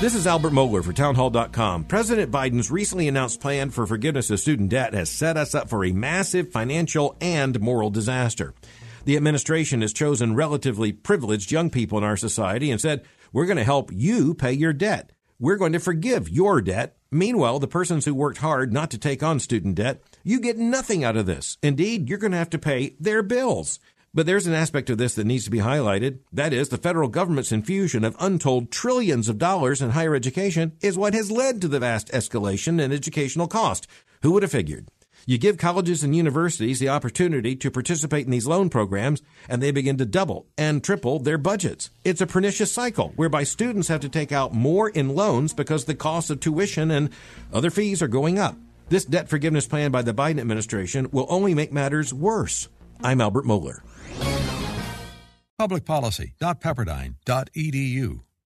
This is Albert Mohler for Townhall.com. President Biden's recently announced plan for forgiveness of student debt has set us up for a massive financial and moral disaster. The administration has chosen relatively privileged young people in our society and said, We're going to help you pay your debt. We're going to forgive your debt. Meanwhile, the persons who worked hard not to take on student debt, you get nothing out of this. Indeed, you're going to have to pay their bills. But there's an aspect of this that needs to be highlighted. That is, the federal government's infusion of untold trillions of dollars in higher education is what has led to the vast escalation in educational cost. Who would have figured? You give colleges and universities the opportunity to participate in these loan programs, and they begin to double and triple their budgets. It's a pernicious cycle whereby students have to take out more in loans because the cost of tuition and other fees are going up. This debt forgiveness plan by the Biden administration will only make matters worse. I'm Albert Mohler publicpolicy.pepperdine.edu.